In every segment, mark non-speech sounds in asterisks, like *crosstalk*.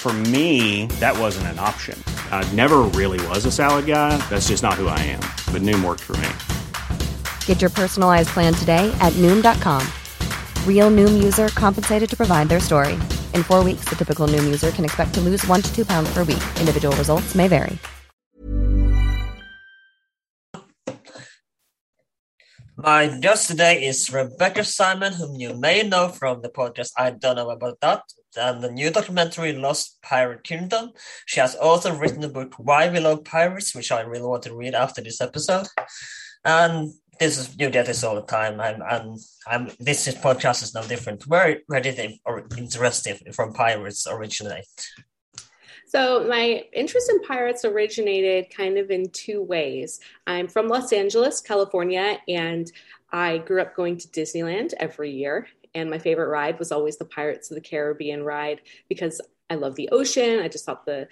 For me, that wasn't an option. I never really was a salad guy. That's just not who I am. But Noom worked for me. Get your personalized plan today at Noom.com. Real Noom user compensated to provide their story. In four weeks, the typical Noom user can expect to lose one to two pounds per week. Individual results may vary. My guest today is Rebecca Simon, whom you may know from the podcast I Don't Know About That and the new documentary Lost Pirate Kingdom. She has also written the book Why We Love Pirates, which I really want to read after this episode. And this is you get this all the time, and and I'm this is, podcast is no different. Where where did the or interest from pirates originate? So, my interest in pirates originated kind of in two ways. I'm from Los Angeles, California, and I grew up going to Disneyland every year. And my favorite ride was always the Pirates of the Caribbean ride because I love the ocean. I just thought the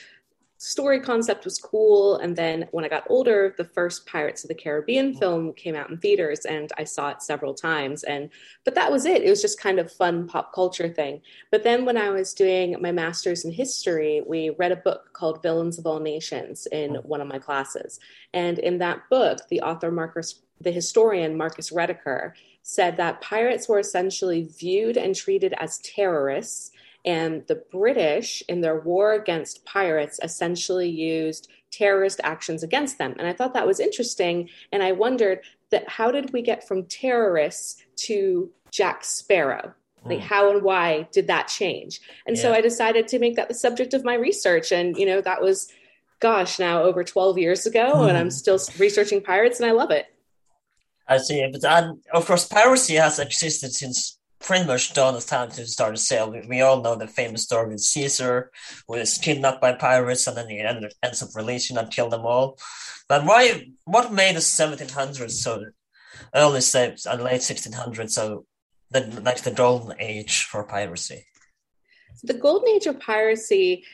story concept was cool. And then when I got older, the first Pirates of the Caribbean mm-hmm. film came out in theaters and I saw it several times. And but that was it. It was just kind of fun pop culture thing. But then when I was doing my master's in history, we read a book called Villains of All Nations in mm-hmm. one of my classes. And in that book, the author Marcus the historian Marcus Rediker said that pirates were essentially viewed and treated as terrorists and the British, in their war against pirates, essentially used terrorist actions against them. And I thought that was interesting. And I wondered that how did we get from terrorists to Jack Sparrow? Like, hmm. how and why did that change? And yeah. so I decided to make that the subject of my research. And, you know, that was, gosh, now over 12 years ago. Mm. And I'm hmm. still researching pirates and I love it. I see. But and of course, piracy has existed since pretty much done as time to start a sale. We, we, all know the famous story with Caesar, who is kidnapped by pirates and then he end, ends up releasing and kill them all. But why? What made the 1700s so early and late 1600s so the like the golden age for piracy? The golden age of piracy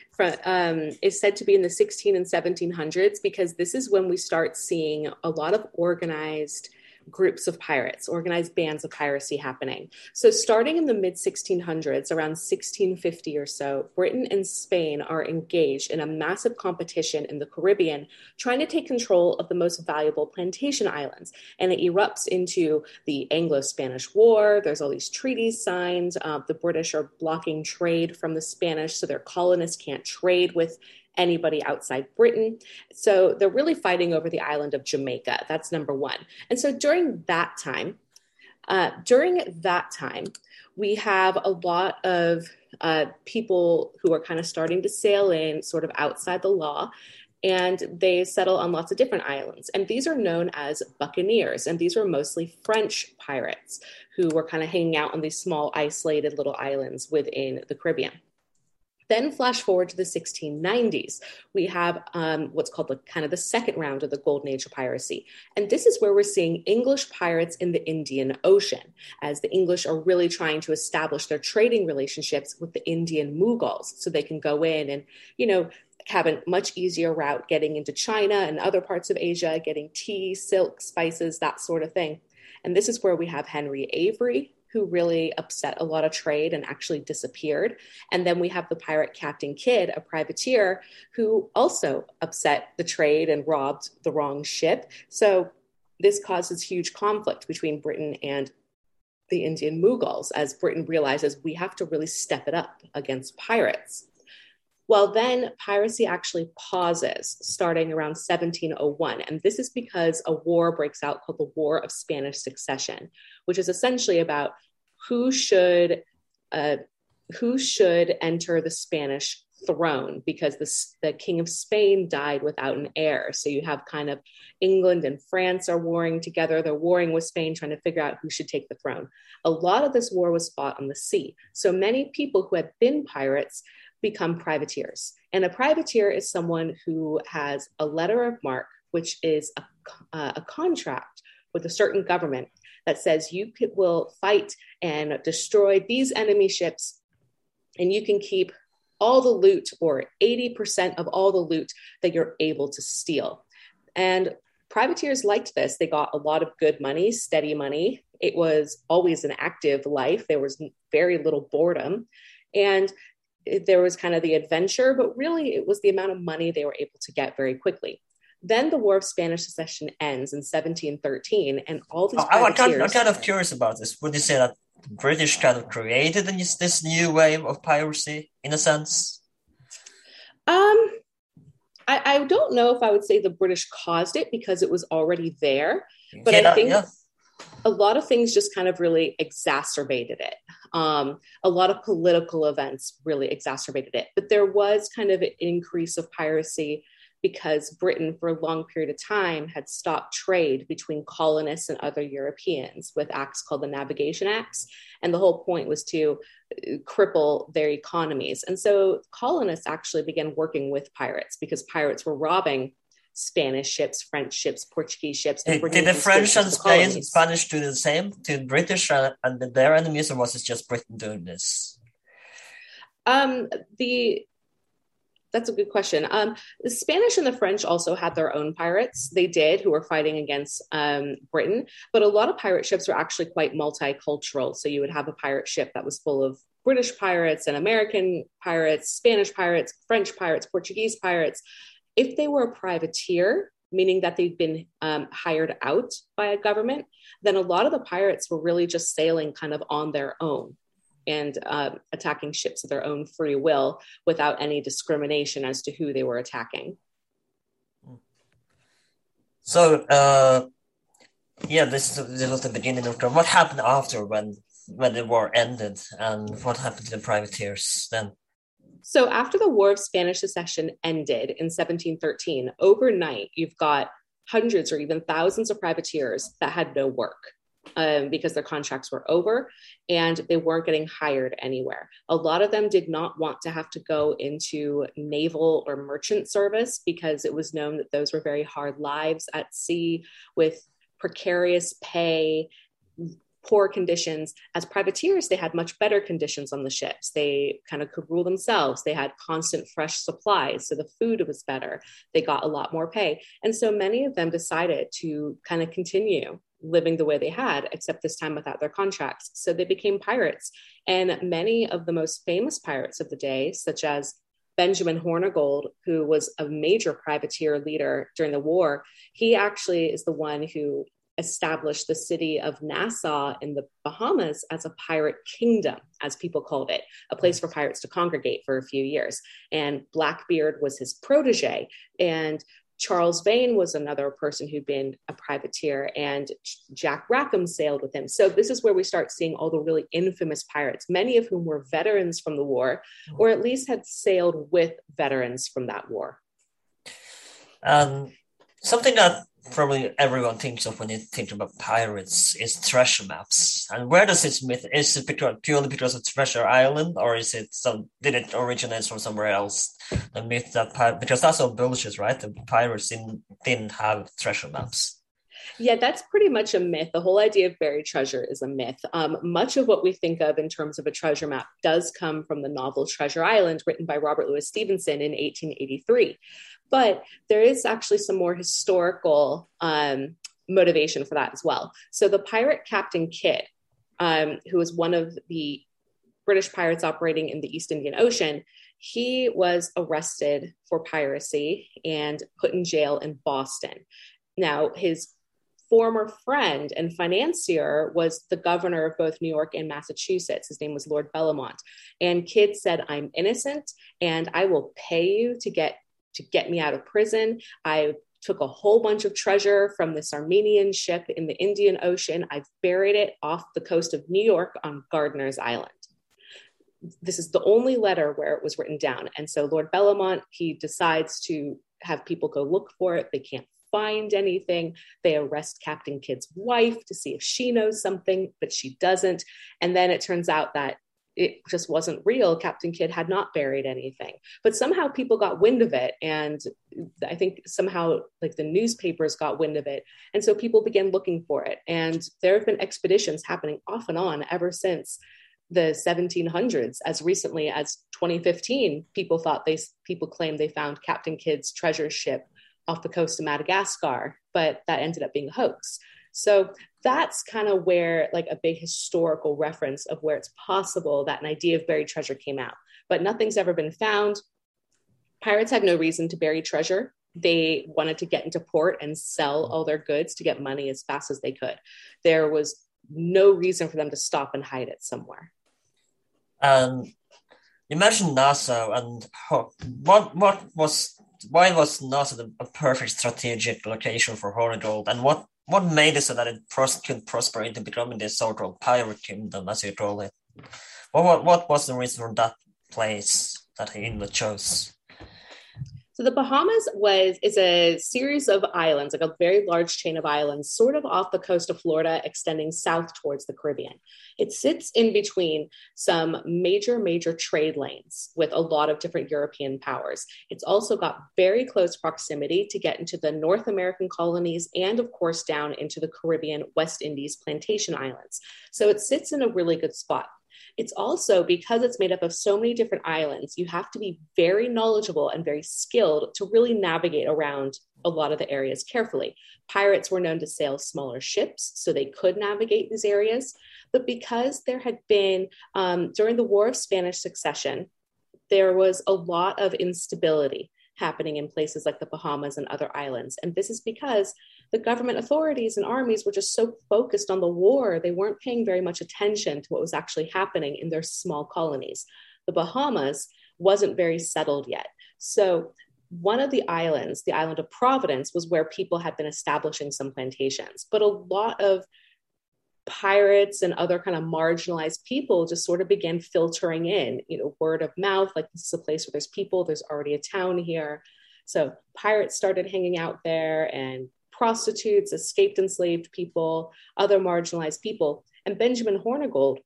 um, is said to be in the 16 and 1700s because this is when we start seeing a lot of organized groups of pirates, organized bands of piracy happening. So, starting in the mid 1600s, around 1650 or so, Britain and Spain are engaged in a massive competition in the Caribbean, trying to take control of the most valuable plantation islands. And it erupts into the Anglo Spanish War. There's all these treaties signed. Uh, the British are blocking trade from the Spanish, so their colonists can't trade with anybody outside Britain. So they're really fighting over the island of Jamaica. That's number one. And so during that time, uh, during that time, we have a lot of uh, people who are kind of starting to sail in sort of outside the law and they settle on lots of different islands. And these are known as buccaneers. And these were mostly French pirates who were kind of hanging out on these small, isolated little islands within the Caribbean. Then flash forward to the 1690s, we have um, what's called the kind of the second round of the golden age of piracy. And this is where we're seeing English pirates in the Indian Ocean, as the English are really trying to establish their trading relationships with the Indian Mughals so they can go in and, you know, have a much easier route getting into China and other parts of Asia, getting tea, silk, spices, that sort of thing. And this is where we have Henry Avery, who really upset a lot of trade and actually disappeared. And then we have the pirate Captain Kidd, a privateer, who also upset the trade and robbed the wrong ship. So this causes huge conflict between Britain and the Indian Mughals as Britain realizes we have to really step it up against pirates. Well, then piracy actually pauses starting around 1701. And this is because a war breaks out called the War of Spanish Succession, which is essentially about who should uh, who should enter the Spanish throne because the, the king of Spain died without an heir. So you have kind of England and France are warring together. They're warring with Spain, trying to figure out who should take the throne. A lot of this war was fought on the sea. So many people who had been pirates become privateers. And a privateer is someone who has a letter of marque, which is a, uh, a contract with a certain government that says you will fight and destroy these enemy ships and you can keep all the loot or 80% of all the loot that you're able to steal. And privateers liked this. They got a lot of good money, steady money. It was always an active life. There was very little boredom. And there was kind of the adventure, but really it was the amount of money they were able to get very quickly. Then the War of Spanish Succession ends in 1713, and all these. Oh, I'm, kind, I'm kind of curious about this. Would you say that British kind of created this, this new wave of piracy in a sense? Um, I, I don't know if I would say the British caused it because it was already there, but yeah, I think yeah. a lot of things just kind of really exacerbated it. Um, a lot of political events really exacerbated it, but there was kind of an increase of piracy because Britain, for a long period of time, had stopped trade between colonists and other Europeans with acts called the Navigation Acts. And the whole point was to uh, cripple their economies. And so colonists actually began working with pirates because pirates were robbing Spanish ships, French ships, Portuguese ships. Did, did the French and Spain, Spanish do the same to British and, and their enemies, or was it just Britain doing this? Um, the that's a good question. Um, the Spanish and the French also had their own pirates. They did, who were fighting against um, Britain. But a lot of pirate ships were actually quite multicultural. So you would have a pirate ship that was full of British pirates and American pirates, Spanish pirates, French pirates, Portuguese pirates. If they were a privateer, meaning that they'd been um, hired out by a government, then a lot of the pirates were really just sailing kind of on their own and uh, attacking ships of their own free will without any discrimination as to who they were attacking. So, uh, yeah, this, is, this was the beginning of what happened after when when the war ended, and what happened to the privateers then? So, after the War of Spanish Succession ended in 1713, overnight you've got hundreds or even thousands of privateers that had no work um, because their contracts were over and they weren't getting hired anywhere. A lot of them did not want to have to go into naval or merchant service because it was known that those were very hard lives at sea with precarious pay poor conditions. As privateers, they had much better conditions on the ships. They kind of could rule themselves. They had constant fresh supplies, so the food was better. They got a lot more pay. And so many of them decided to kind of continue living the way they had, except this time without their contracts. So they became pirates. And many of the most famous pirates of the day, such as Benjamin Hornigold, who was a major privateer leader during the war, he actually is the one who established the city of Nassau in the Bahamas as a pirate kingdom, as people called it, a place for pirates to congregate for a few years. And Blackbeard was his protege. And Charles Vane was another person who'd been a privateer, and Jack Rackham sailed with him. So, this is where we start seeing all the really infamous pirates, many of whom were veterans from the war, or at least had sailed with veterans from that war. Um, something that probably everyone thinks of when you think about pirates is treasure maps. And where does this myth is it because, purely because of Treasure Island, or is it some did it originate from somewhere else? The myth that because that's all bullshit, right? The pirates didn't didn't have treasure maps. Yeah, that's pretty much a myth. The whole idea of buried treasure is a myth. Um, much of what we think of in terms of a treasure map does come from the novel Treasure Island, written by Robert Louis Stevenson in 1883. But there is actually some more historical um, motivation for that as well. So the pirate Captain Kidd, um, who was one of the British pirates operating in the East Indian Ocean, he was arrested for piracy and put in jail in Boston. Now, his former friend and financier was the governor of both New York and Massachusetts. His name was Lord Bellomont. And Kidd said, I'm innocent and I will pay you to get to get me out of prison. I took a whole bunch of treasure from this Armenian ship in the Indian Ocean. I've buried it off the coast of New York on Gardiner's Island. This is the only letter where it was written down. And so Lord Bellomont, he decides to have people go look for it. They can't find anything. They arrest Captain Kidd's wife to see if she knows something, but she doesn't. And then it turns out that it just wasn't real. Captain Kidd had not buried anything. But somehow people got wind of it. And I think somehow like the newspapers got wind of it. And so people began looking for it. And there have been expeditions happening off and on ever since the 1700s as recently as 2015 people thought they people claimed they found captain kidd's treasure ship off the coast of madagascar but that ended up being a hoax so that's kind of where like a big historical reference of where it's possible that an idea of buried treasure came out. But nothing's ever been found. Pirates had no reason to bury treasure. They wanted to get into port and sell all their goods to get money as fast as they could. There was no reason for them to stop and hide it somewhere. Um, you mentioned Nassau, and what what was why was Nassau a perfect strategic location for Hornigold, and what what made it so that it pros- could prosper into becoming sort of pirate kingdom, as you call it? What, what, what was the reason for that place that he chose? So the Bahamas was is a series of islands, like a very large chain of islands, sort of off the coast of Florida, extending south towards the Caribbean. It sits in between some major, major trade lanes with a lot of different European powers. It's also got very close proximity to get into the North American colonies and, of course, down into the Caribbean West Indies plantation islands. So it sits in a really good spot. It's also because it's made up of so many different islands, you have to be very knowledgeable and very skilled to really navigate around a lot of the areas carefully. Pirates were known to sail smaller ships, so they could navigate these areas. But because there had been, um, during the War of Spanish Succession, there was a lot of instability happening in places like the Bahamas and other islands. And this is because the government authorities and armies were just so focused on the war, they weren't paying very much attention to what was actually happening in their small colonies. The Bahamas wasn't very settled yet. So, one of the islands, the island of Providence, was where people had been establishing some plantations. But a lot of pirates and other kind of marginalized people just sort of began filtering in, you know, word of mouth, like this is a place where there's people, there's already a town here. So pirates started hanging out there and prostitutes, escaped enslaved people, other marginalized people. And Benjamin Hornigold,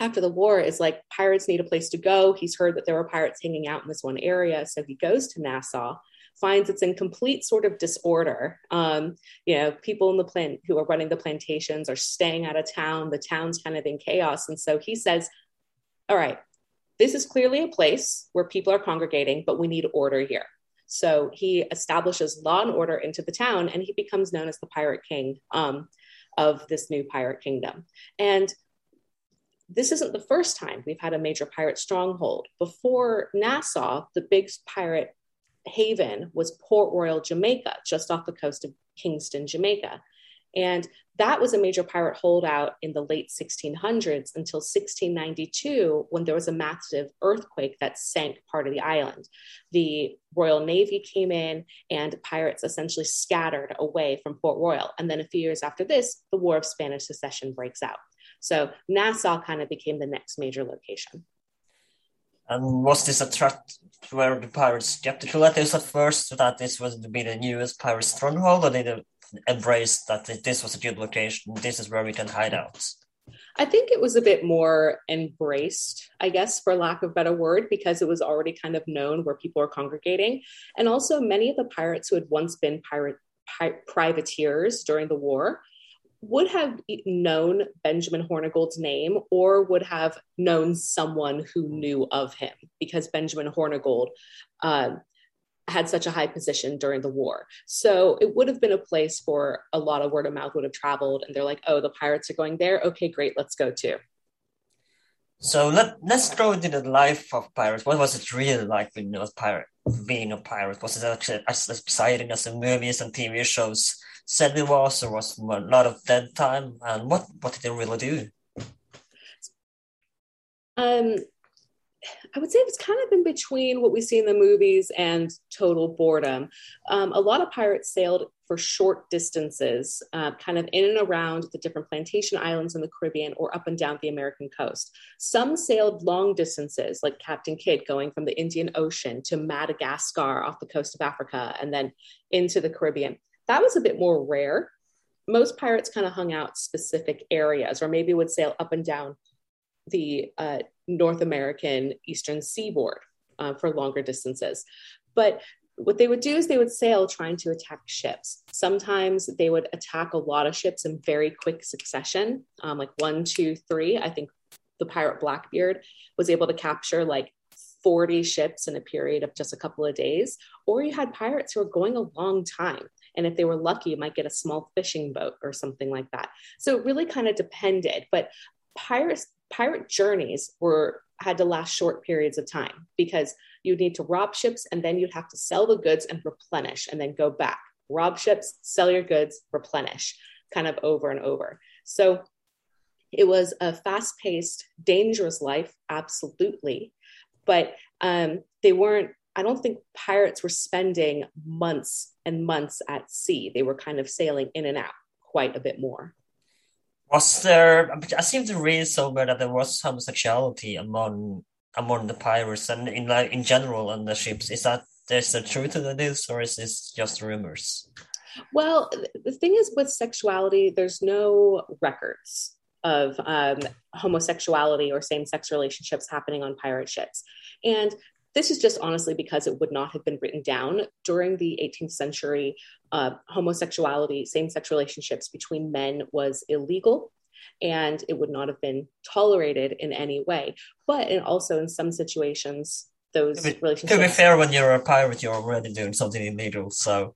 after the war, is like, pirates need a place to go. He's heard that there were pirates hanging out in this one area. So he goes to Nassau, finds it's in complete sort of disorder. Um, you know, people in the plant who are running the plantations are staying out of town. The town's kind of in chaos. And so he says, All right, this is clearly a place where people are congregating, but we need order here. So he establishes law and order into the town and he becomes known as the pirate king um, of this new pirate kingdom. And this isn't the first time we've had a major pirate stronghold. Before Nassau, the big pirate haven was Port Royal, Jamaica, just off the coast of Kingston, Jamaica. And that was a major pirate holdout in the late 1600s until 1692, when there was a massive earthquake that sank part of the island. The Royal Navy came in, and pirates essentially scattered away from Port Royal. And then a few years after this, the War of Spanish Succession breaks out. So Nassau kind of became the next major location. And was this a threat were the pirates skeptical at this at first that this was to be the newest pirate stronghold, or did they embrace that this was a good location? This is where we can hide out. I think it was a bit more embraced, I guess, for lack of a better word, because it was already kind of known where people are congregating. And also, many of the pirates who had once been pirate pi- privateers during the war would have known Benjamin Hornigold's name or would have known someone who knew of him because Benjamin Hornigold uh, had such a high position during the war. So it would have been a place for a lot of word of mouth would have traveled, and they're like, "Oh, the pirates are going there. Okay, great, let's go too." So let let's go into the life of pirates. What was it really like being a pirate? Being a pirate was it actually as exciting as the movies and TV shows said it was, or was a lot of dead time? And what what did they really do? Um, I would say it's kind of in between what we see in the movies and total boredom. Um, a lot of pirates sailed for short distances, uh, kind of in and around the different plantation islands in the Caribbean or up and down the American coast. Some sailed long distances, like Captain Kidd going from the Indian Ocean to Madagascar off the coast of Africa and then into the Caribbean. That was a bit more rare. Most pirates kind of hung out specific areas or maybe would sail up and down the uh, North American Eastern seaboard uh, for longer distances. But what they would do is they would sail trying to attack ships. Sometimes they would attack a lot of ships in very quick succession, um, like one, two, three. I think the pirate Blackbeard was able to capture like 40 ships in a period of just a couple of days. Or you had pirates who were going a long time. And if they were lucky, you might get a small fishing boat or something like that. So it really kind of depended. But pirates, pirate journeys were had to last short periods of time because you'd need to rob ships and then you'd have to sell the goods and replenish and then go back. Rob ships, sell your goods, replenish, kind of over and over. So it was a fast paced, dangerous life, absolutely. But um, they weren't, I don't think pirates were spending months and months at sea. They were kind of sailing in and out quite a bit more. Was there? I seem to read somewhere that there was homosexuality among among the pirates and in like in general on the ships. Is that there's a truth to this, or is this just rumors? Well, the thing is with sexuality, there's no records of um, homosexuality or same sex relationships happening on pirate ships. And this is just honestly because it would not have been written down during the 18th century. Uh, homosexuality, same sex relationships between men was illegal and it would not have been tolerated in any way. But and also in some situations, those to be, relationships. To be fair, when you're a pirate, you're already doing something illegal. So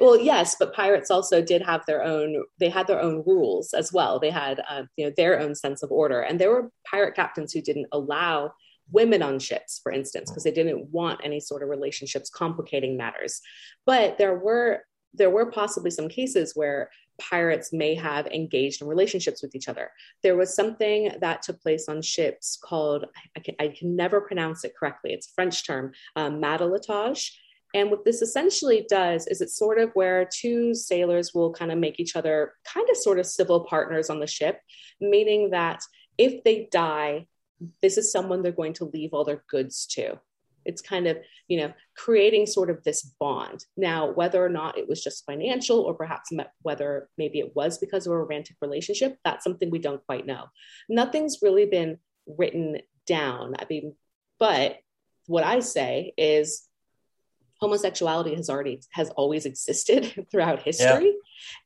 well, yes, but pirates also did have their own. They had their own rules as well. They had, uh, you know, their own sense of order, and there were pirate captains who didn't allow women on ships, for instance, because they didn't want any sort of relationships complicating matters. But there were there were possibly some cases where pirates may have engaged in relationships with each other. There was something that took place on ships called, I can, I can never pronounce it correctly, it's a French term, um, matelotage. And what this essentially does is it's sort of where two sailors will kind of make each other kind of sort of civil partners on the ship, meaning that if they die, this is someone they're going to leave all their goods to. It's kind of, you know, creating sort of this bond. Now, whether or not it was just financial or perhaps whether maybe it was because of a romantic relationship, that's something we don't quite know. Nothing's really been written down. I mean, but what I say is homosexuality has already has always existed *laughs* throughout history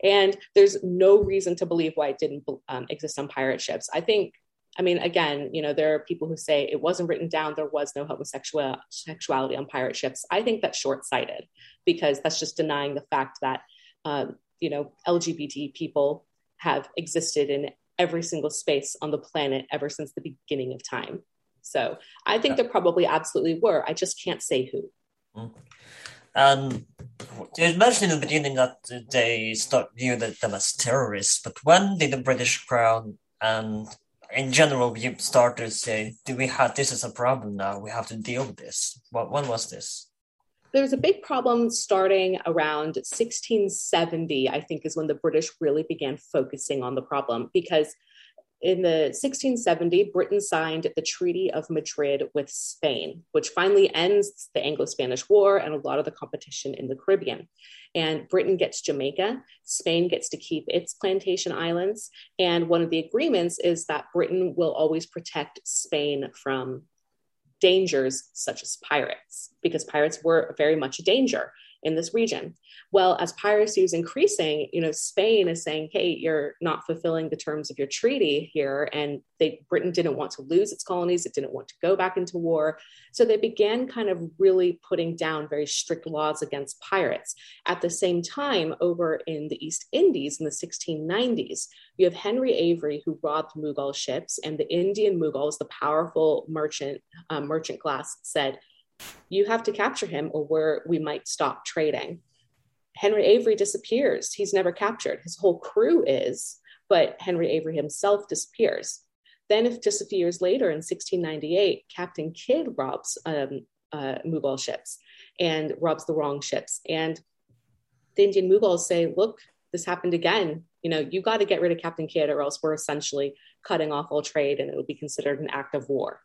yeah. and there's no reason to believe why it didn't um, exist on pirate ships i think I mean, again, you know, there are people who say it wasn't written down, there was no homosexuality on pirate ships. I think that's short sighted because that's just denying the fact that, um, you know, LGBT people have existed in every single space on the planet ever since the beginning of time. So I think yeah. there probably absolutely were. I just can't say who. Mm. Um, you mentioned in the beginning that they start viewed them as terrorists, but when did the British Crown and in general, you start to say, "Do we have this is a problem now? We have to deal with this." What when was this? There was a big problem starting around 1670. I think is when the British really began focusing on the problem because in the 1670 britain signed the treaty of madrid with spain which finally ends the anglo-spanish war and a lot of the competition in the caribbean. And britain gets jamaica spain gets to keep its plantation islands and one of the agreements is that britain will always protect spain from dangers such as pirates because pirates were very much a danger in this region. Well, as piracy is increasing, you know, Spain is saying, "Hey, you're not fulfilling the terms of your treaty here," and they Britain didn't want to lose its colonies; it didn't want to go back into war, so they began kind of really putting down very strict laws against pirates. At the same time, over in the East Indies in the 1690s, you have Henry Avery who robbed Mughal ships, and the Indian Mughals, the powerful merchant uh, merchant class, said you have to capture him or we're, we might stop trading. Henry Avery disappears. He's never captured. His whole crew is, but Henry Avery himself disappears. Then, if just a few years later, in 1698, Captain Kidd robs um, uh, Mughal ships and robs the wrong ships. And the Indian Mughals say, look, this happened again. You know, you got to get rid of Captain Kidd, or else we're essentially cutting off all trade and it will be considered an act of war.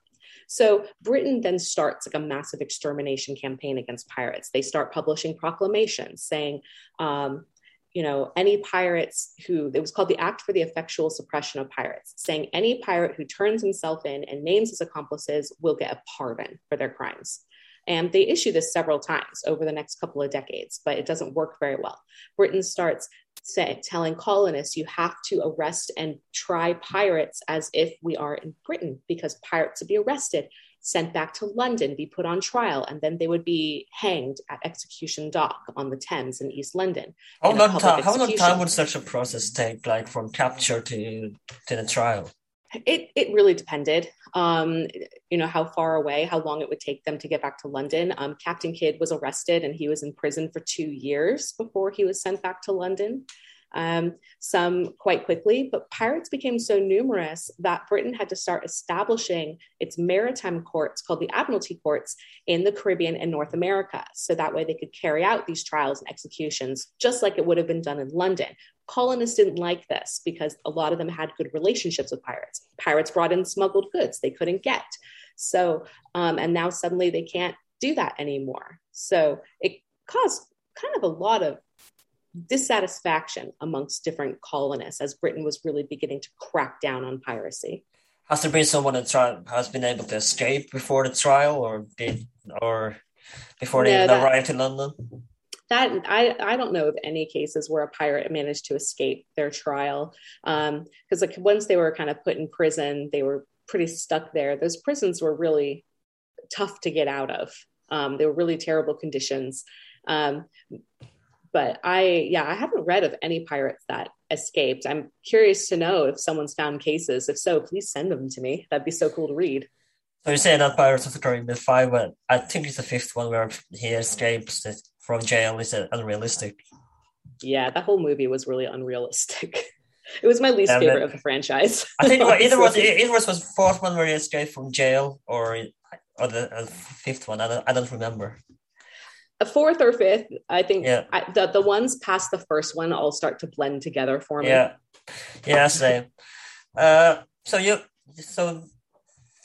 So Britain then starts like a massive extermination campaign against pirates. They start publishing proclamations saying, um, you know, any pirates who, it was called the Act for the Effectual Suppression of Pirates, saying any pirate who turns himself in and names his accomplices will get a pardon for their crimes. And they issue this several times over the next couple of decades, but it doesn't work very well. Britain starts say, telling colonists, you have to arrest and try pirates as if we are in Britain, because pirates would be arrested sent back to London, be put on trial, and then they would be hanged at Execution Dock on the Thames in East London. How long time? How long time would such a process take, like from capture to to the trial? It it really depended. Um, you know how far away, how long it would take them to get back to London. Um, Captain Kidd was arrested and he was in prison for two years before he was sent back to London um, some quite quickly. But pirates became so numerous that Britain had to start establishing its maritime courts called the Admiralty Courts in the Caribbean and North America. So that way they could carry out these trials and executions just like it would have been done in London. Colonists didn't like this because a lot of them had good relationships with pirates. Pirates brought in smuggled goods they couldn't get. So, um, and now suddenly they can't do that anymore. So it caused kind of a lot of dissatisfaction amongst different colonists as Britain was really beginning to crack down on piracy. Has there been someone that has been able to escape before the trial, or did, or before they no, arrived in London? That I I don't know of any cases where a pirate managed to escape their trial, because um, like once they were kind of put in prison, they were pretty stuck there. Those prisons were really tough to get out of. Um, they were really terrible conditions. Um, but I, yeah, I haven't read of any pirates that escaped. I'm curious to know if someone's found cases. If so, please send them to me. That'd be so cool to read. So you're saying that Pirates of the Caribbean 5, but I think it's the fifth one where he escapes from jail is unrealistic. Yeah, that whole movie was really unrealistic. *laughs* It was my least yeah, favorite of the franchise. I think *laughs* either was either was was fourth one where he escaped from jail, or or the uh, fifth one. I don't, I don't remember a fourth or fifth. I think yeah. I, the the ones past the first one all start to blend together for me. Yeah, yeah, same. uh, so you so,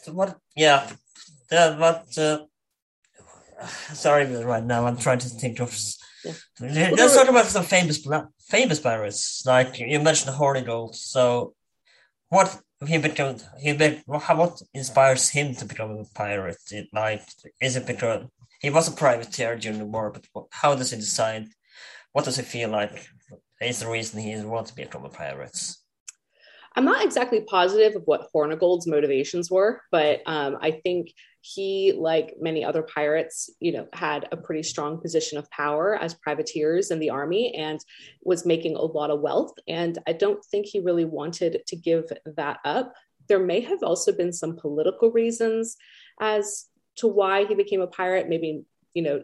so what? Yeah, the, what? Uh, sorry, right now I'm trying to think of. Yeah. Let's talk about some famous famous pirates. Like you mentioned Hornigold. So, what he become? He be, what inspires him to become a pirate? It, like, is it because he was a privateer during the war, but how does he decide? What does he feel like is the reason he wants to become a pirate? I'm not exactly positive of what Hornigold's motivations were, but um, I think he, like many other pirates, you know, had a pretty strong position of power as privateers in the army and was making a lot of wealth. And I don't think he really wanted to give that up. There may have also been some political reasons as to why he became a pirate, maybe, you know,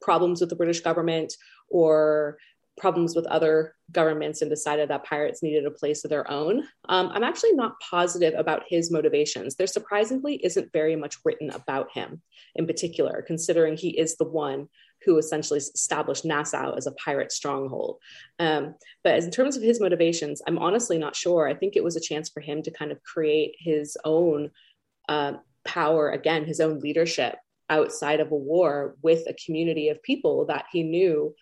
problems with the British government or problems with other governments and decided that pirates needed a place of their own. Um, I'm actually not positive about his motivations. There surprisingly isn't very much written about him in particular, considering he is the one who essentially established Nassau as a pirate stronghold. Um, but in terms of his motivations, I'm honestly not sure. I think it was a chance for him to kind of create his own uh, power again his own leadership outside of a war with a community of people that he knew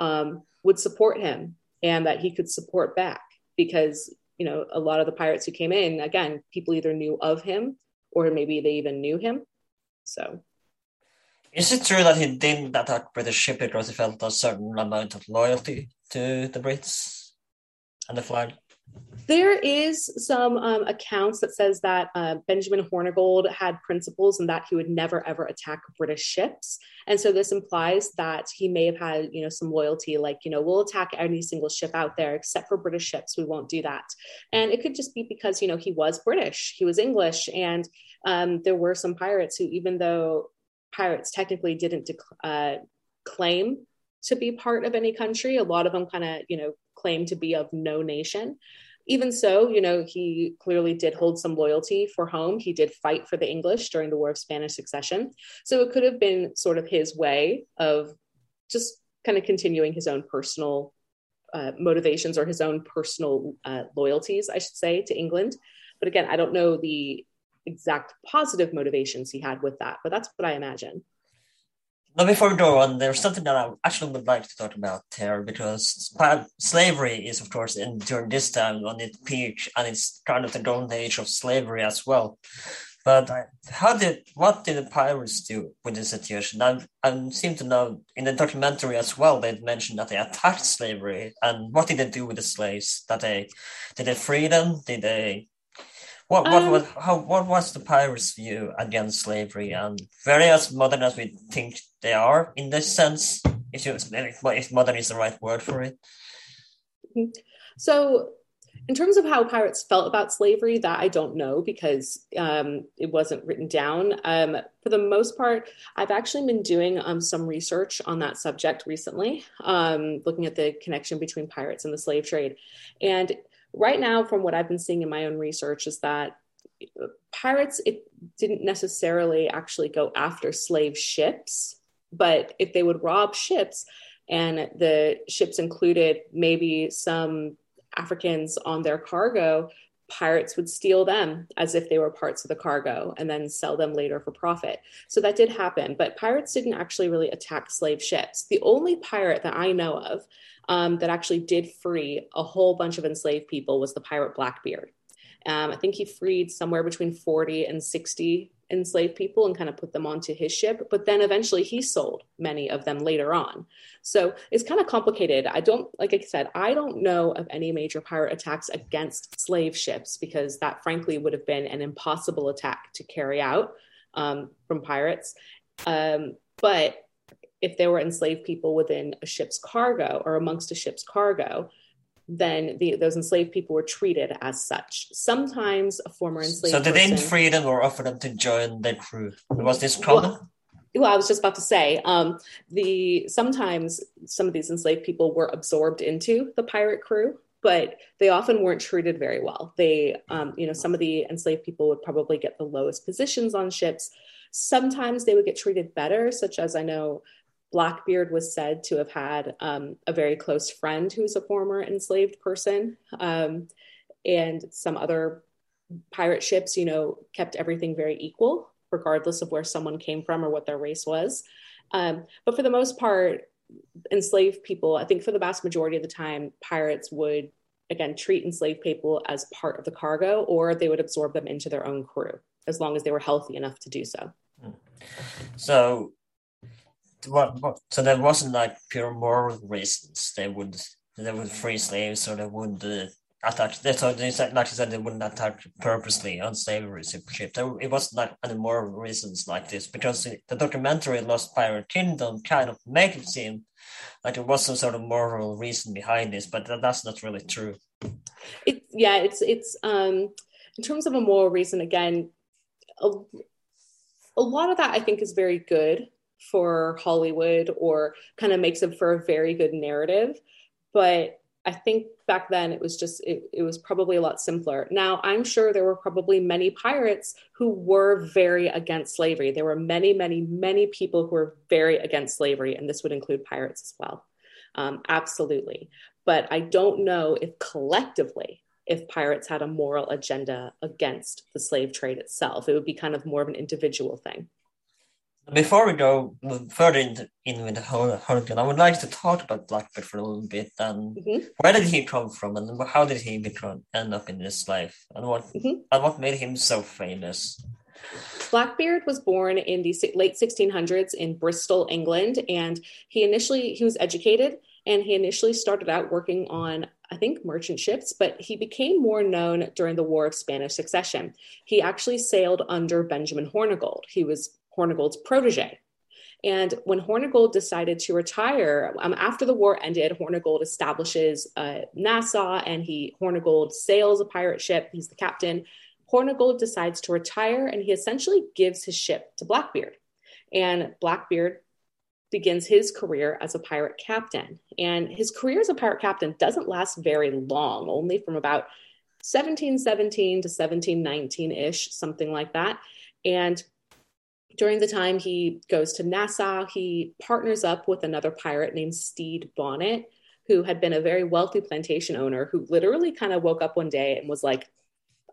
um, would support him and that he could support back because you know a lot of the pirates who came in again people either knew of him or maybe they even knew him. So. Is it true that he didn't attack british ship because he felt a certain amount of loyalty to the brits and the flag there is some um, accounts that says that uh, Benjamin Hornigold had principles and that he would never ever attack British ships, and so this implies that he may have had you know some loyalty, like you know we'll attack any single ship out there except for British ships, we won't do that. And it could just be because you know he was British, he was English, and um, there were some pirates who, even though pirates technically didn't dec- uh, claim to be part of any country, a lot of them kind of you know claim to be of no nation even so, you know, he clearly did hold some loyalty for home. He did fight for the English during the War of Spanish Succession. So it could have been sort of his way of just kind of continuing his own personal uh, motivations or his own personal uh, loyalties, I should say, to England. But again, I don't know the exact positive motivations he had with that, but that's what I imagine. Now, before we go on, there's something that I actually would like to talk about here because slavery is, of course, in during this time on its peak, and it's kind of the golden age of slavery as well. But how did what did the pirates do with the situation? I, I seem to know in the documentary as well. They mentioned that they attacked slavery, and what did they do with the slaves? That they did they free them? Did they? What what um, was how what was the pirates' view against slavery? And very as modern as we think they are in this sense, if you if modern is the right word for it. So in terms of how pirates felt about slavery, that I don't know because um, it wasn't written down. Um, for the most part, I've actually been doing um, some research on that subject recently, um, looking at the connection between pirates and the slave trade. And right now, from what I've been seeing in my own research, is that uh, pirates it didn't necessarily actually go after slave ships, but if they would rob ships, and the ships included maybe some Africans on their cargo, pirates would steal them as if they were parts of the cargo and then sell them later for profit. So that did happen, but pirates didn't actually really attack slave ships. The only pirate that I know of um, that actually did free a whole bunch of enslaved people was the pirate Blackbeard. Um, I think he freed somewhere between 40 and 60 enslaved people and kind of put them onto his ship. But then eventually he sold many of them later on. So it's kind of complicated. I don't, like I said, I don't know of any major pirate attacks against slave ships because that frankly would have been an impossible attack to carry out um, from pirates. Um, but if there were enslaved people within a ship's cargo or amongst a ship's cargo, then the, those enslaved people were treated as such. Sometimes a former enslaved. So they didn't free them or offer them to join the crew. Was this common? Well, well, I was just about to say, um, the sometimes some of these enslaved people were absorbed into the pirate crew, but they often weren't treated very well. They, um, you know, some of the enslaved people would probably get the lowest positions on ships. Sometimes they would get treated better, such as I know Blackbeard was said to have had um, a very close friend who's a former enslaved person. Um, and some other pirate ships, you know, kept everything very equal, regardless of where someone came from or what their race was. Um, but for the most part, enslaved people, I think for the vast majority of the time, pirates would, again, treat enslaved people as part of the cargo or they would absorb them into their own crew as long as they were healthy enough to do so. So what, what so there wasn't like pure moral reasons. They would they would free slaves so they would uh, attack they so they said like you said they wouldn't attack purposely on slavery ship. There, it wasn't like any moral reasons like this because the documentary lost pirate kingdom kind of make it seem like there was some sort of moral reason behind this but that's not really true. It yeah it's it's um in terms of a moral reason again a, a lot of that i think is very good for Hollywood or kind of makes it for a very good narrative. But I think back then it was just, it, it was probably a lot simpler. Now, I'm sure there were probably many pirates who were very against slavery. There were many, many, many people who were very against slavery, and this would include pirates as well. Um, absolutely. But I don't know if collectively, if pirates had a moral agenda against the slave trade itself. It would be kind of more of an individual thing. Before we go further in, in with the Hurricane, I would like to talk about Blackbeard for a little bit. And mm-hmm. where did he come from, and how did he become end up in this life, and what mm-hmm. and what made him so famous? Blackbeard was born in the late 1600s in Bristol, England, and he initially he was educated and he initially started out working on I think merchant ships, but he became more known during the War of Spanish Succession. He actually sailed under Benjamin Hornigold. He was Hornigold's protege. And when Hornigold decided to retire, um, after the war ended, Hornigold establishes uh, Nassau and he Hornigold sails a pirate ship. He's the captain. Hornigold decides to retire and he essentially gives his ship to Blackbeard. And Blackbeard begins his career as a pirate captain. And his career as a pirate captain doesn't last very long, only from about 1717 to 1719 ish, something like that. And during the time he goes to Nassau, he partners up with another pirate named Stede Bonnet, who had been a very wealthy plantation owner who literally kind of woke up one day and was like,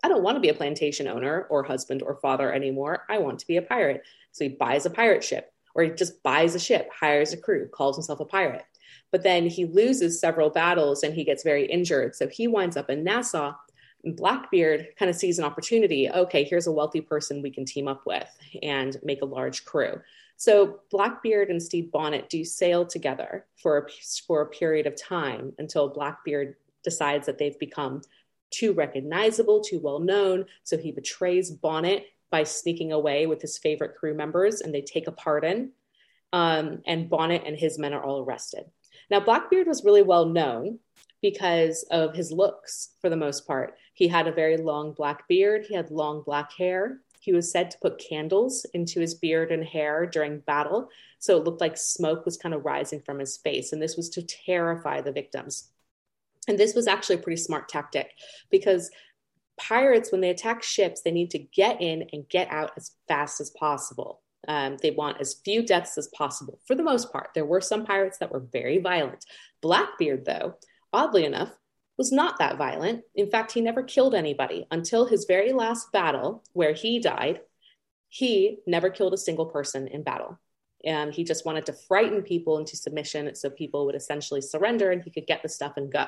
I don't want to be a plantation owner or husband or father anymore. I want to be a pirate. So he buys a pirate ship, or he just buys a ship, hires a crew, calls himself a pirate. But then he loses several battles and he gets very injured. So he winds up in Nassau. Blackbeard kind of sees an opportunity. Okay, here's a wealthy person we can team up with and make a large crew. So Blackbeard and Stede Bonnet do sail together for a, for a period of time until Blackbeard decides that they've become too recognizable, too well known. So he betrays Bonnet by sneaking away with his favorite crew members, and they take a pardon. Um, and Bonnet and his men are all arrested. Now, Blackbeard was really well known because of his looks for the most part. He had a very long black beard, he had long black hair. He was said to put candles into his beard and hair during battle. So it looked like smoke was kind of rising from his face. And this was to terrify the victims. And this was actually a pretty smart tactic because pirates, when they attack ships, they need to get in and get out as fast as possible. Um, they want as few deaths as possible for the most part. There were some pirates that were very violent. Blackbeard, though, oddly enough, was not that violent. In fact, he never killed anybody until his very last battle, where he died. He never killed a single person in battle. And he just wanted to frighten people into submission so people would essentially surrender and he could get the stuff and go.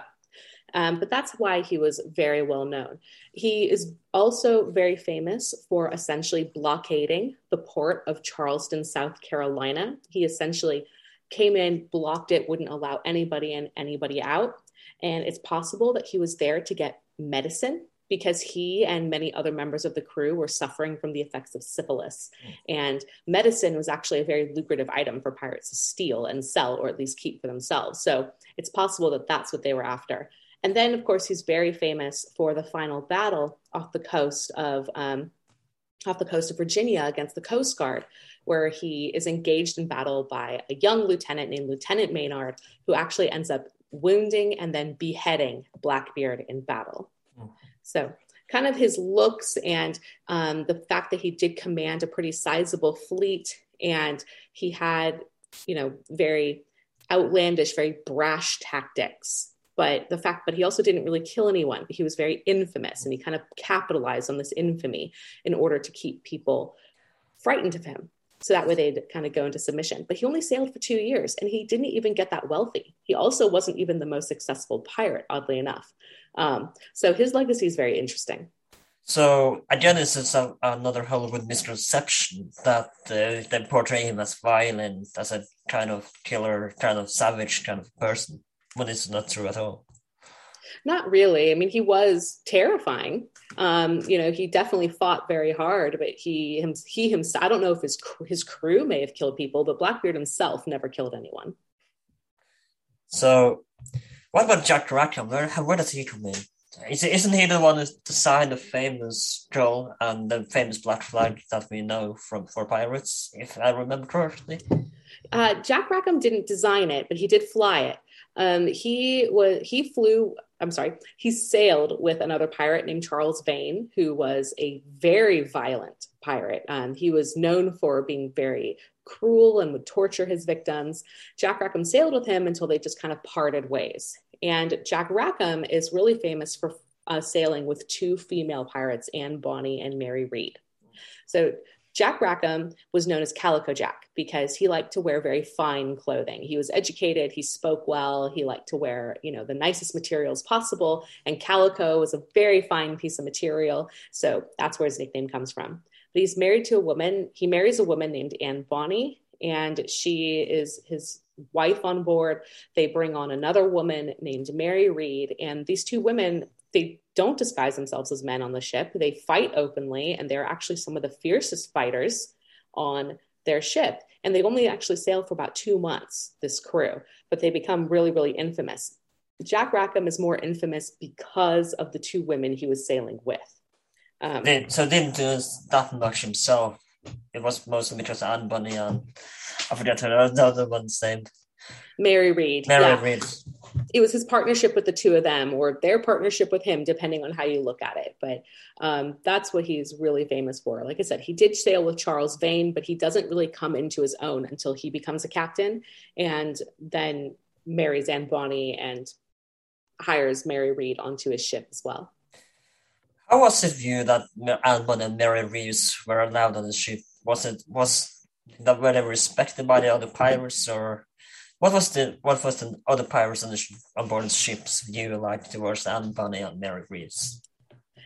Um, but that's why he was very well known. He is also very famous for essentially blockading the port of Charleston, South Carolina. He essentially came in, blocked it, wouldn't allow anybody in, anybody out. And it's possible that he was there to get medicine because he and many other members of the crew were suffering from the effects of syphilis. And medicine was actually a very lucrative item for pirates to steal and sell, or at least keep for themselves. So it's possible that that's what they were after. And then, of course, he's very famous for the final battle off the coast of um, off the coast of Virginia against the Coast Guard, where he is engaged in battle by a young lieutenant named Lieutenant Maynard, who actually ends up wounding and then beheading Blackbeard in battle. Mm. So, kind of his looks and um, the fact that he did command a pretty sizable fleet and he had, you know, very outlandish, very brash tactics. But the fact, but he also didn't really kill anyone. He was very infamous and he kind of capitalized on this infamy in order to keep people frightened of him. So that way they'd kind of go into submission. But he only sailed for two years and he didn't even get that wealthy. He also wasn't even the most successful pirate, oddly enough. Um, so his legacy is very interesting. So again, this is a, another Hollywood misconception that uh, they portray him as violent, as a kind of killer, kind of savage kind of person, when it's not true at all. Not really. I mean, he was terrifying. Um, you know, he definitely fought very hard, but he him, he himself. I don't know if his his crew may have killed people, but Blackbeard himself never killed anyone. So, what about Jack Rackham? Where where does he come in? Isn't he the one who designed the famous drill and the famous black flag that we know from for pirates, if I remember correctly? Uh, Jack Rackham didn't design it, but he did fly it. Um, he was he flew. I'm sorry, he sailed with another pirate named Charles Vane, who was a very violent pirate. Um, he was known for being very cruel and would torture his victims. Jack Rackham sailed with him until they just kind of parted ways. And Jack Rackham is really famous for uh, sailing with two female pirates, Anne Bonny and Mary Read. So Jack Rackham was known as Calico Jack because he liked to wear very fine clothing. He was educated, he spoke well, he liked to wear, you know, the nicest materials possible, and calico was a very fine piece of material, so that's where his nickname comes from. But he's married to a woman, he marries a woman named Anne Bonny, and she is his wife on board. They bring on another woman named Mary Read, and these two women they don't disguise themselves as men on the ship. They fight openly, and they're actually some of the fiercest fighters on their ship. And they only actually sail for about two months, this crew, but they become really, really infamous. Jack Rackham is more infamous because of the two women he was sailing with. Um, so didn't do that much himself. It was mostly because Anne Bonny and I forget the other one's name. Mary Read. Mary yeah. Read it was his partnership with the two of them or their partnership with him depending on how you look at it. But um, that's what he's really famous for. Like i said he did sail with charles vane but he doesn't really come into his own until he becomes a captain and then marries anne bonny and hires mary read onto his ship as well. How was it view that anne and mary read were allowed on the ship? Was it was that were they respected by the other pirates, or what was the what was the other pirates on the on board the ships view like towards Anne Bonny and Mary Reads?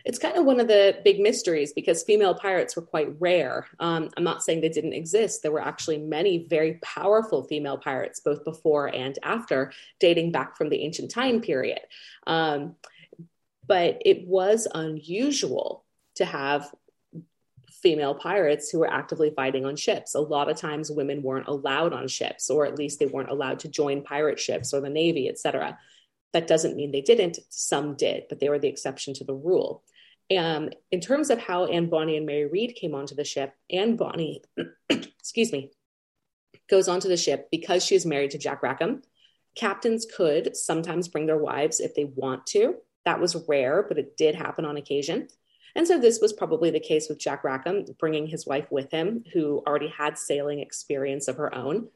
it's kind of one of the big mysteries because female pirates were quite rare. Um, I'm not saying they didn't exist. There were actually many very powerful female pirates, both before and after, dating back from the ancient time period. Um, but it was unusual to have female pirates who were actively fighting on ships. A lot of times women weren't allowed on ships, or at least they weren't allowed to join pirate ships or the Navy, etc. That doesn't mean they didn't. Some did, but they were the exception to the rule. And in terms of how Anne Bonny and Mary Read came onto the ship, Anne Bonny, *clears throat* excuse me, goes onto the ship because she is married to Jack Rackham. Captains could sometimes bring their wives if they want to. That was rare, but it did happen on occasion. And so this was probably the case with Jack Rackham, bringing his wife with him, who already had sailing experience of her own.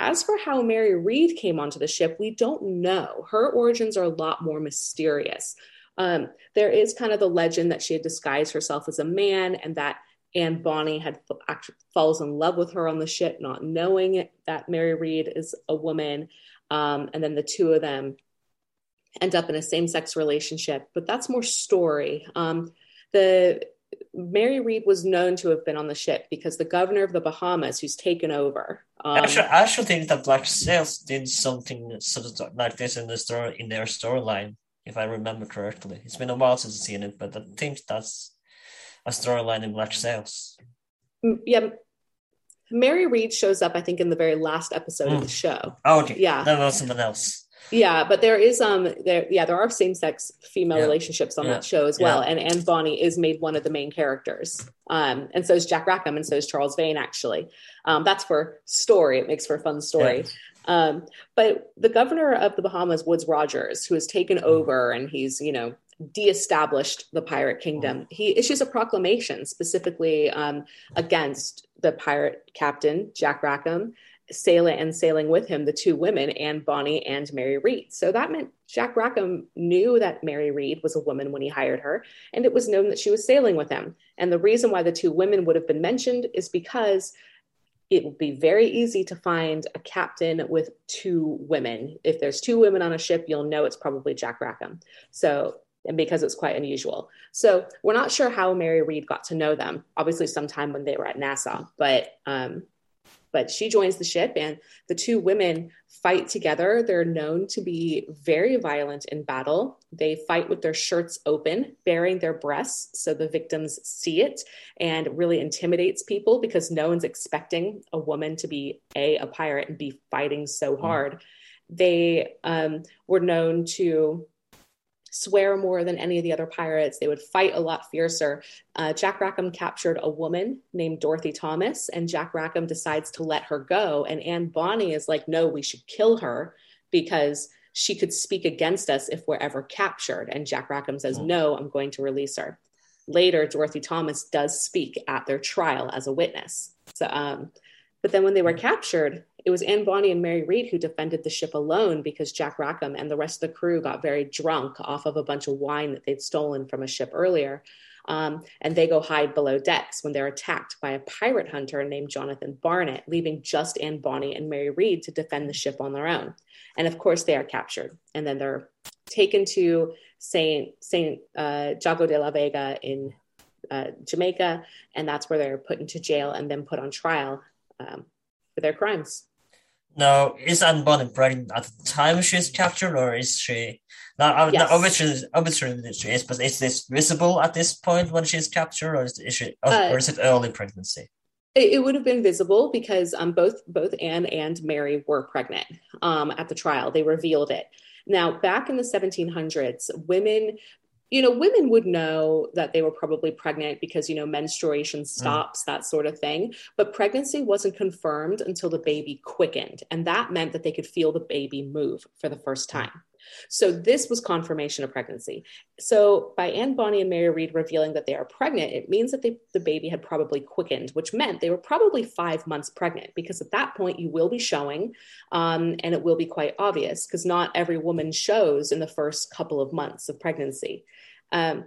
As for how Mary Read came onto the ship, we don't know. Her origins are a lot more mysterious. Um, there is kind of the legend that she had disguised herself as a man and that Anne Bonny had actually falls in love with her on the ship, not knowing that Mary Read is a woman. Um, and then the two of them end up in a same-sex relationship, but that's more story. Um, the Mary Read was known to have been on the ship because the governor of the Bahamas, who's taken over. Um, I actually think that Black Sails did something sort of like this in the story in their storyline, if I remember correctly. It's been a while since I've seen it, but I think that's a storyline in Black Sails. Yeah, Mary Read shows up, I think, in the very last episode mm. of the show. Oh, okay. Yeah, that was someone else. Yeah, but there is um there yeah there are same sex female yeah. relationships on yeah. that show as well, yeah. and Anne Bonny is made one of the main characters. Um, and so is Jack Rackham, and so is Charles Vane. Actually, um, that's for story. It makes for a fun story. Um, but the governor of the Bahamas, Woodes Rogers, who has taken over and he's you know de-established the pirate kingdom, he issues a proclamation specifically um, against the pirate captain Jack Rackham sailing and sailing with him the two women, Anne Bonny and Mary Read. So that meant Jack Rackham knew that Mary Read was a woman when he hired her, and it was known that she was sailing with him. And the reason why the two women would have been mentioned is because it would be very easy to find a captain with two women. If there's two women on a ship, you'll know it's probably Jack Rackham. So and because it's quite unusual. So we're not sure how Mary Read got to know them. Obviously, sometime when they were at Nassau, but um, but she joins the ship and the two women fight together. They're known to be very violent in battle. They fight with their shirts open, baring their breasts so the victims see it and really intimidates people because no one's expecting a woman to be a a pirate and be fighting so mm. hard. They um, were known to swear more than any of the other pirates. They would fight a lot fiercer. Uh, Jack Rackham captured a woman named Dorothy Thomas, and Jack Rackham decides to let her go. And Anne Bonny is like, no, we should kill her because she could speak against us if we're ever captured. And Jack Rackham says, no, I'm going to release her. Later, Dorothy Thomas does speak at their trial as a witness. So, um, but then when they were captured, it was Anne Bonny and Mary Read who defended the ship alone because Jack Rackham and the rest of the crew got very drunk off of a bunch of wine that they'd stolen from a ship earlier. Um, and they go hide below decks when they're attacked by a pirate hunter named Jonathan Barnett, leaving just Anne Bonny and Mary Read to defend the ship on their own. And of course, they are captured, and then they're taken to Saint Saint uh, Jago de la Vega in uh, Jamaica, and that's where they're put into jail and then put on trial um, for their crimes. Now, is Anne Bonny pregnant at the time she's captured, or is she? Now, yes. obviously, obviously she is, but is this visible at this point when she's captured, or is, is she, uh, or is it early pregnancy? It, it would have been visible because um, both both Anne and Mary were pregnant um, at the trial. They revealed it. Now, back in the 1700s, women you know, women would know that they were probably pregnant because, you know, menstruation mm. stops, mm. that sort of thing. But pregnancy wasn't confirmed until the baby quickened. And that meant that they could feel the baby move for the first mm. time. So this was confirmation of pregnancy. So by Anne Bonny and Mary Read revealing that they are pregnant, it means that they, the baby had probably quickened, which meant they were probably five months pregnant because at that point you will be showing um, and it will be quite obvious because not every woman shows in the first couple of months of pregnancy. Um,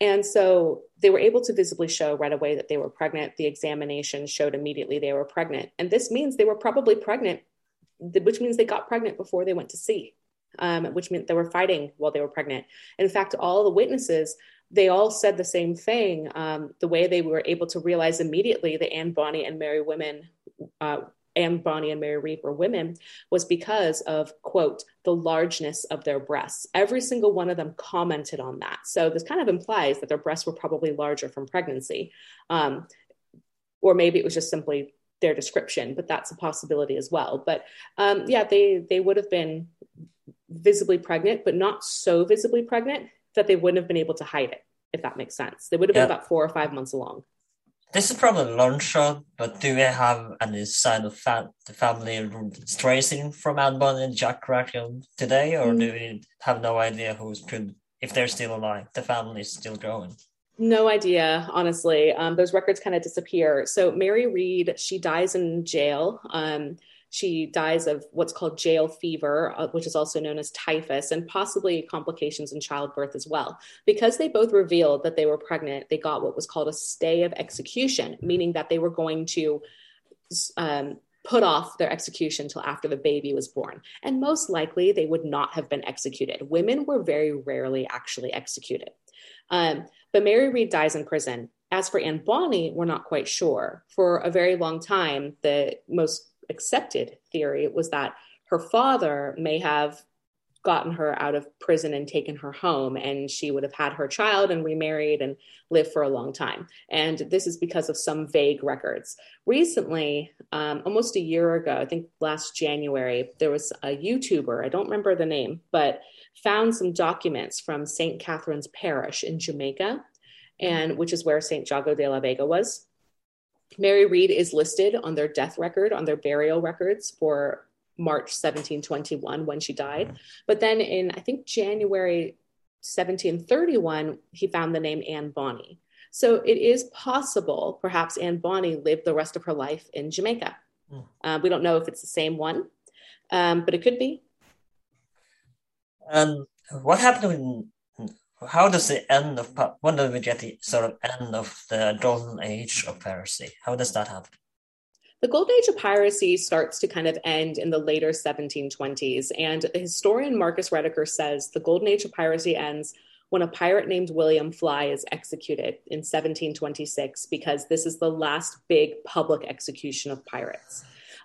And so they were able to visibly show right away that they were pregnant. The examination showed immediately they were pregnant. And this means they were probably pregnant, which means they got pregnant before they went to sea, um, which meant they were fighting while they were pregnant. In fact, all the witnesses, they all said the same thing. Um, the way they were able to realize immediately that Anne Bonny and Mary Women uh, Anne Bonny and Mary Read were women was because of, quote, the largeness of their breasts. Every single one of them commented on that. So this kind of implies that their breasts were probably larger from pregnancy. Um, or maybe it was just simply their description, but that's a possibility as well. But um, yeah, they, they would have been visibly pregnant, but not so visibly pregnant that they wouldn't have been able to hide it, if that makes sense. They would have been about four or five months along. This is probably a long shot, but do we have any sign of fa- the family tracing from Anne Bonny and Jack Rackham today, or mm. do we have no idea who's could if they're still alive? The family is still growing. No idea, honestly. Um, those records kind of disappear. So Mary Read, she dies in jail. Um, she dies of what's called jail fever, uh, which is also known as typhus, and possibly complications in childbirth as well. Because they both revealed that they were pregnant, they got what was called a stay of execution, meaning that they were going to um, put off their execution until after the baby was born. And most likely, they would not have been executed. Women were very rarely actually executed. Um, but Mary Read dies in prison. As for Anne Bonny, we're not quite sure. For a very long time, the most accepted theory was that her father may have gotten her out of prison and taken her home and she would have had her child and remarried and lived for a long time. And this is because of some vague records. Recently um, almost a year ago i think last january there was a youtuber i don't remember the name but found some documents from st catherine's parish in jamaica and which is where st jago de la vega was Mary Read is listed on their death record, on their burial records for March 1721 when she died. But then in, I think, January 1731, he found the name Anne Bonny. So it is possible, perhaps Anne Bonny lived the rest of her life in Jamaica. Mm. Uh, we don't know if it's the same one, um, but it could be. And what happened when how does the end of when do we get the sort of end of the golden age of piracy? How does that happen? The golden age of piracy starts to kind of end in the later 1720s, and the historian Marcus Rediker says the golden age of piracy ends when a pirate named William Fly is executed in 1726 because this is the last big public execution of pirates.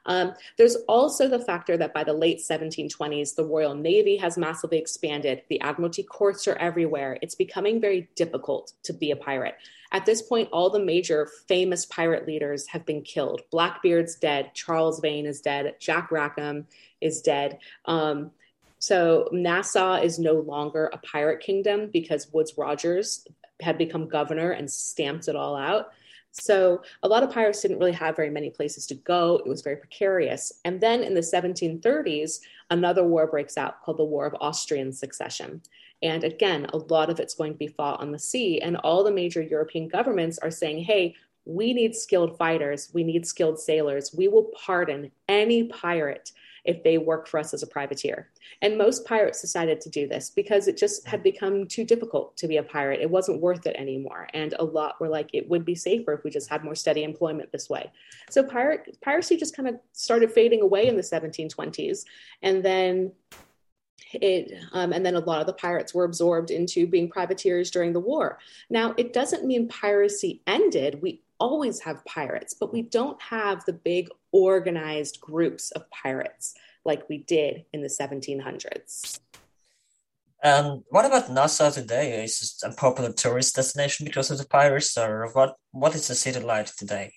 Um, there's also the factor that by the late 1720s, the Royal Navy has massively expanded. The Admiralty courts are everywhere. It's becoming very difficult to be a pirate. At this point, all the major famous pirate leaders have been killed. Blackbeard's dead. Charles Vane is dead. Jack Rackham is dead. Um, so Nassau is no longer a pirate kingdom because Woodes Rogers had become governor and stamped it all out. So a lot of pirates didn't really have very many places to go. It was very precarious. And then in the 1730s, another war breaks out called the War of Austrian Succession. And again, a lot of it's going to be fought on the sea. And all the major European governments are saying, hey, we need skilled fighters, we need skilled sailors. We will pardon any pirate if they work for us as a privateer. And most pirates decided to do this because it just had become too difficult to be a pirate. It wasn't worth it anymore. And a lot were like, it would be safer if we just had more steady employment this way. So pirate, piracy just kind of started fading away in the 1720s. And then it um, and then a lot of the pirates were absorbed into being privateers during the war now it doesn't mean piracy ended we always have pirates, but we don't have the big organized groups of pirates like we did in the 1700s. Um, what about Nassau today? Is it a popular tourist destination because of the pirates, or what? What is the city like today?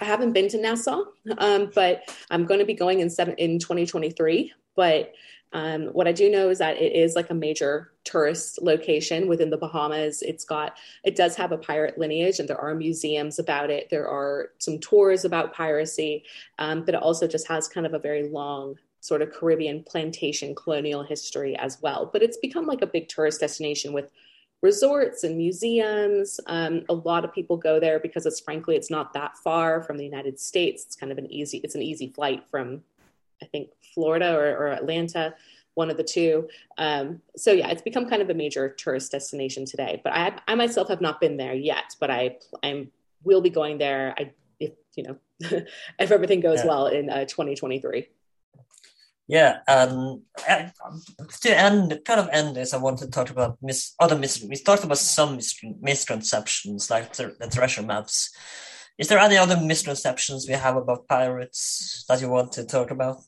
I haven't been to Nassau, um, but I'm going to be going in seven in 2023. But um, what I do know is that it is like a major tourist location within the Bahamas. It's got, it does have a pirate lineage, and there are museums about it. There are some tours about piracy, um, but it also just has kind of a very long sort of Caribbean plantation colonial history as well. But it's become like a big tourist destination with resorts and museums. Um, a lot of people go there because it's frankly it's not that far from the United States. It's kind of an easy it's an easy flight from I think Florida or, or Atlanta. one of the two. Um, so yeah, it's become kind of a major tourist destination today. But I, I myself have not been there yet, but I I will be going there. I if you know *laughs* if everything goes yeah. well in uh, 2023. Yeah, um, to end, kind of end this, I want to talk about mis- other mis- we talked about some mis- misconceptions like the, the treasure maps. Is there any other misconceptions we have about pirates that you want to talk about?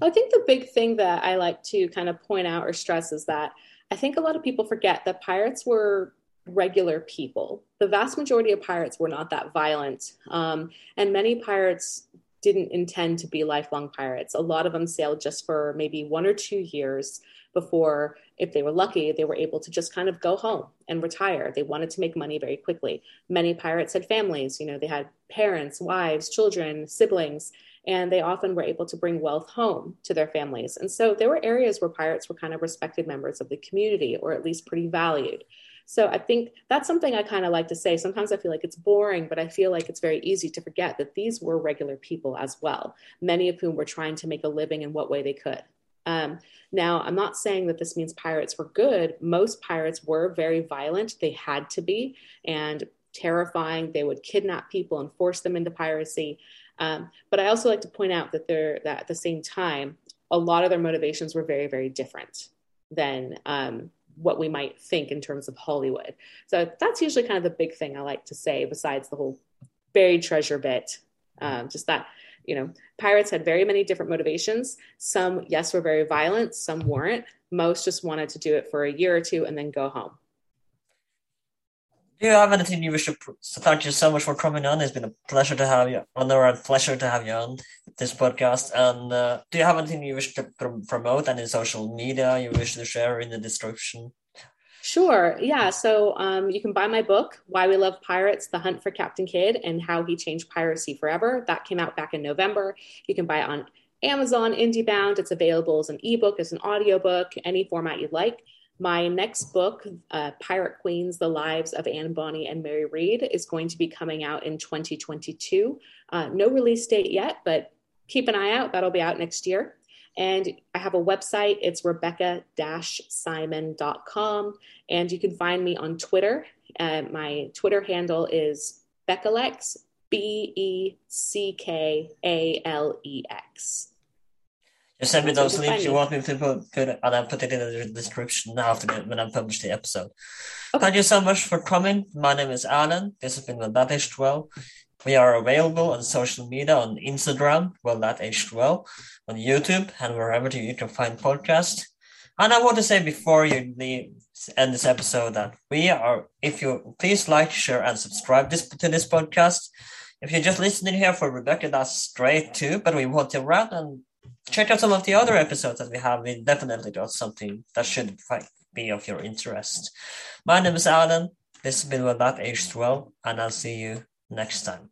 I think the big thing that I like to kind of point out or stress is that I think a lot of people forget that pirates were regular people. The vast majority of pirates were not that violent. Um, and many pirates didn't intend to be lifelong pirates. A lot of them sailed just for maybe one or two years before, if they were lucky, they were able to just kind of go home and retire. They wanted to make money very quickly. Many pirates had families, you know, they had parents, wives, children, siblings, and they often were able to bring wealth home to their families. And so there were areas where pirates were kind of respected members of the community, or at least pretty valued. So I think that's something I kind of like to say. Sometimes I feel like it's boring, but I feel like it's very easy to forget that these were regular people as well, many of whom were trying to make a living in what way they could. Um, now, I'm not saying that this means pirates were good. Most pirates were very violent, they had to be, and terrifying. They would kidnap people and force them into piracy. Um, but I also like to point out that they're that at the same time, a lot of their motivations were very, very different than um, what we might think in terms of Hollywood. So that's usually kind of the big thing I like to say, besides the whole buried treasure bit. Um, just that, you know, pirates had very many different motivations. Some, yes, were very violent, some weren't. Most just wanted to do it for a year or two and then go home. Do you have anything you wish to? Thank you so much for coming on. It's been a pleasure to have you, honor and pleasure to have you on this podcast. And uh, do you have anything you wish to pr- promote? Any social media you wish to share in the description? Sure. Yeah. So um, you can buy my book, Why We Love Pirates The Hunt for Captain Kidd and How He Changed Piracy Forever. That came out back in November. You can buy it on Amazon, IndieBound. It's available as an ebook, as an audiobook, any format you'd like. My next book, uh, Pirate Queens The Lives of Anne Bonny and Mary Read, is going to be coming out in 2022. Uh, no release date yet, but keep an eye out. That'll be out next year. And I have a website. It's rebecca simon.com. And you can find me on Twitter. Uh, my Twitter handle is Beckalex, B E C K A L E X. Just send me those links you want me to put, put and I'll put it in the description after the, when I publish the episode. Okay. Thank you so much for coming. My name is Alan. This has been That Aged Well. We are available on social media on Instagram, Well That Aged Well, on YouTube, and wherever you can find podcasts. And I want to say before you leave, end this episode that we are, if you please like, share, and subscribe this to this podcast. If you're just listening here for Rebecca, that's great too. But we want to wrap and check out some of the other episodes that we have. We definitely got something that should be of your interest. My name is Alan. This has been That Aged Well, and I'll see you next time.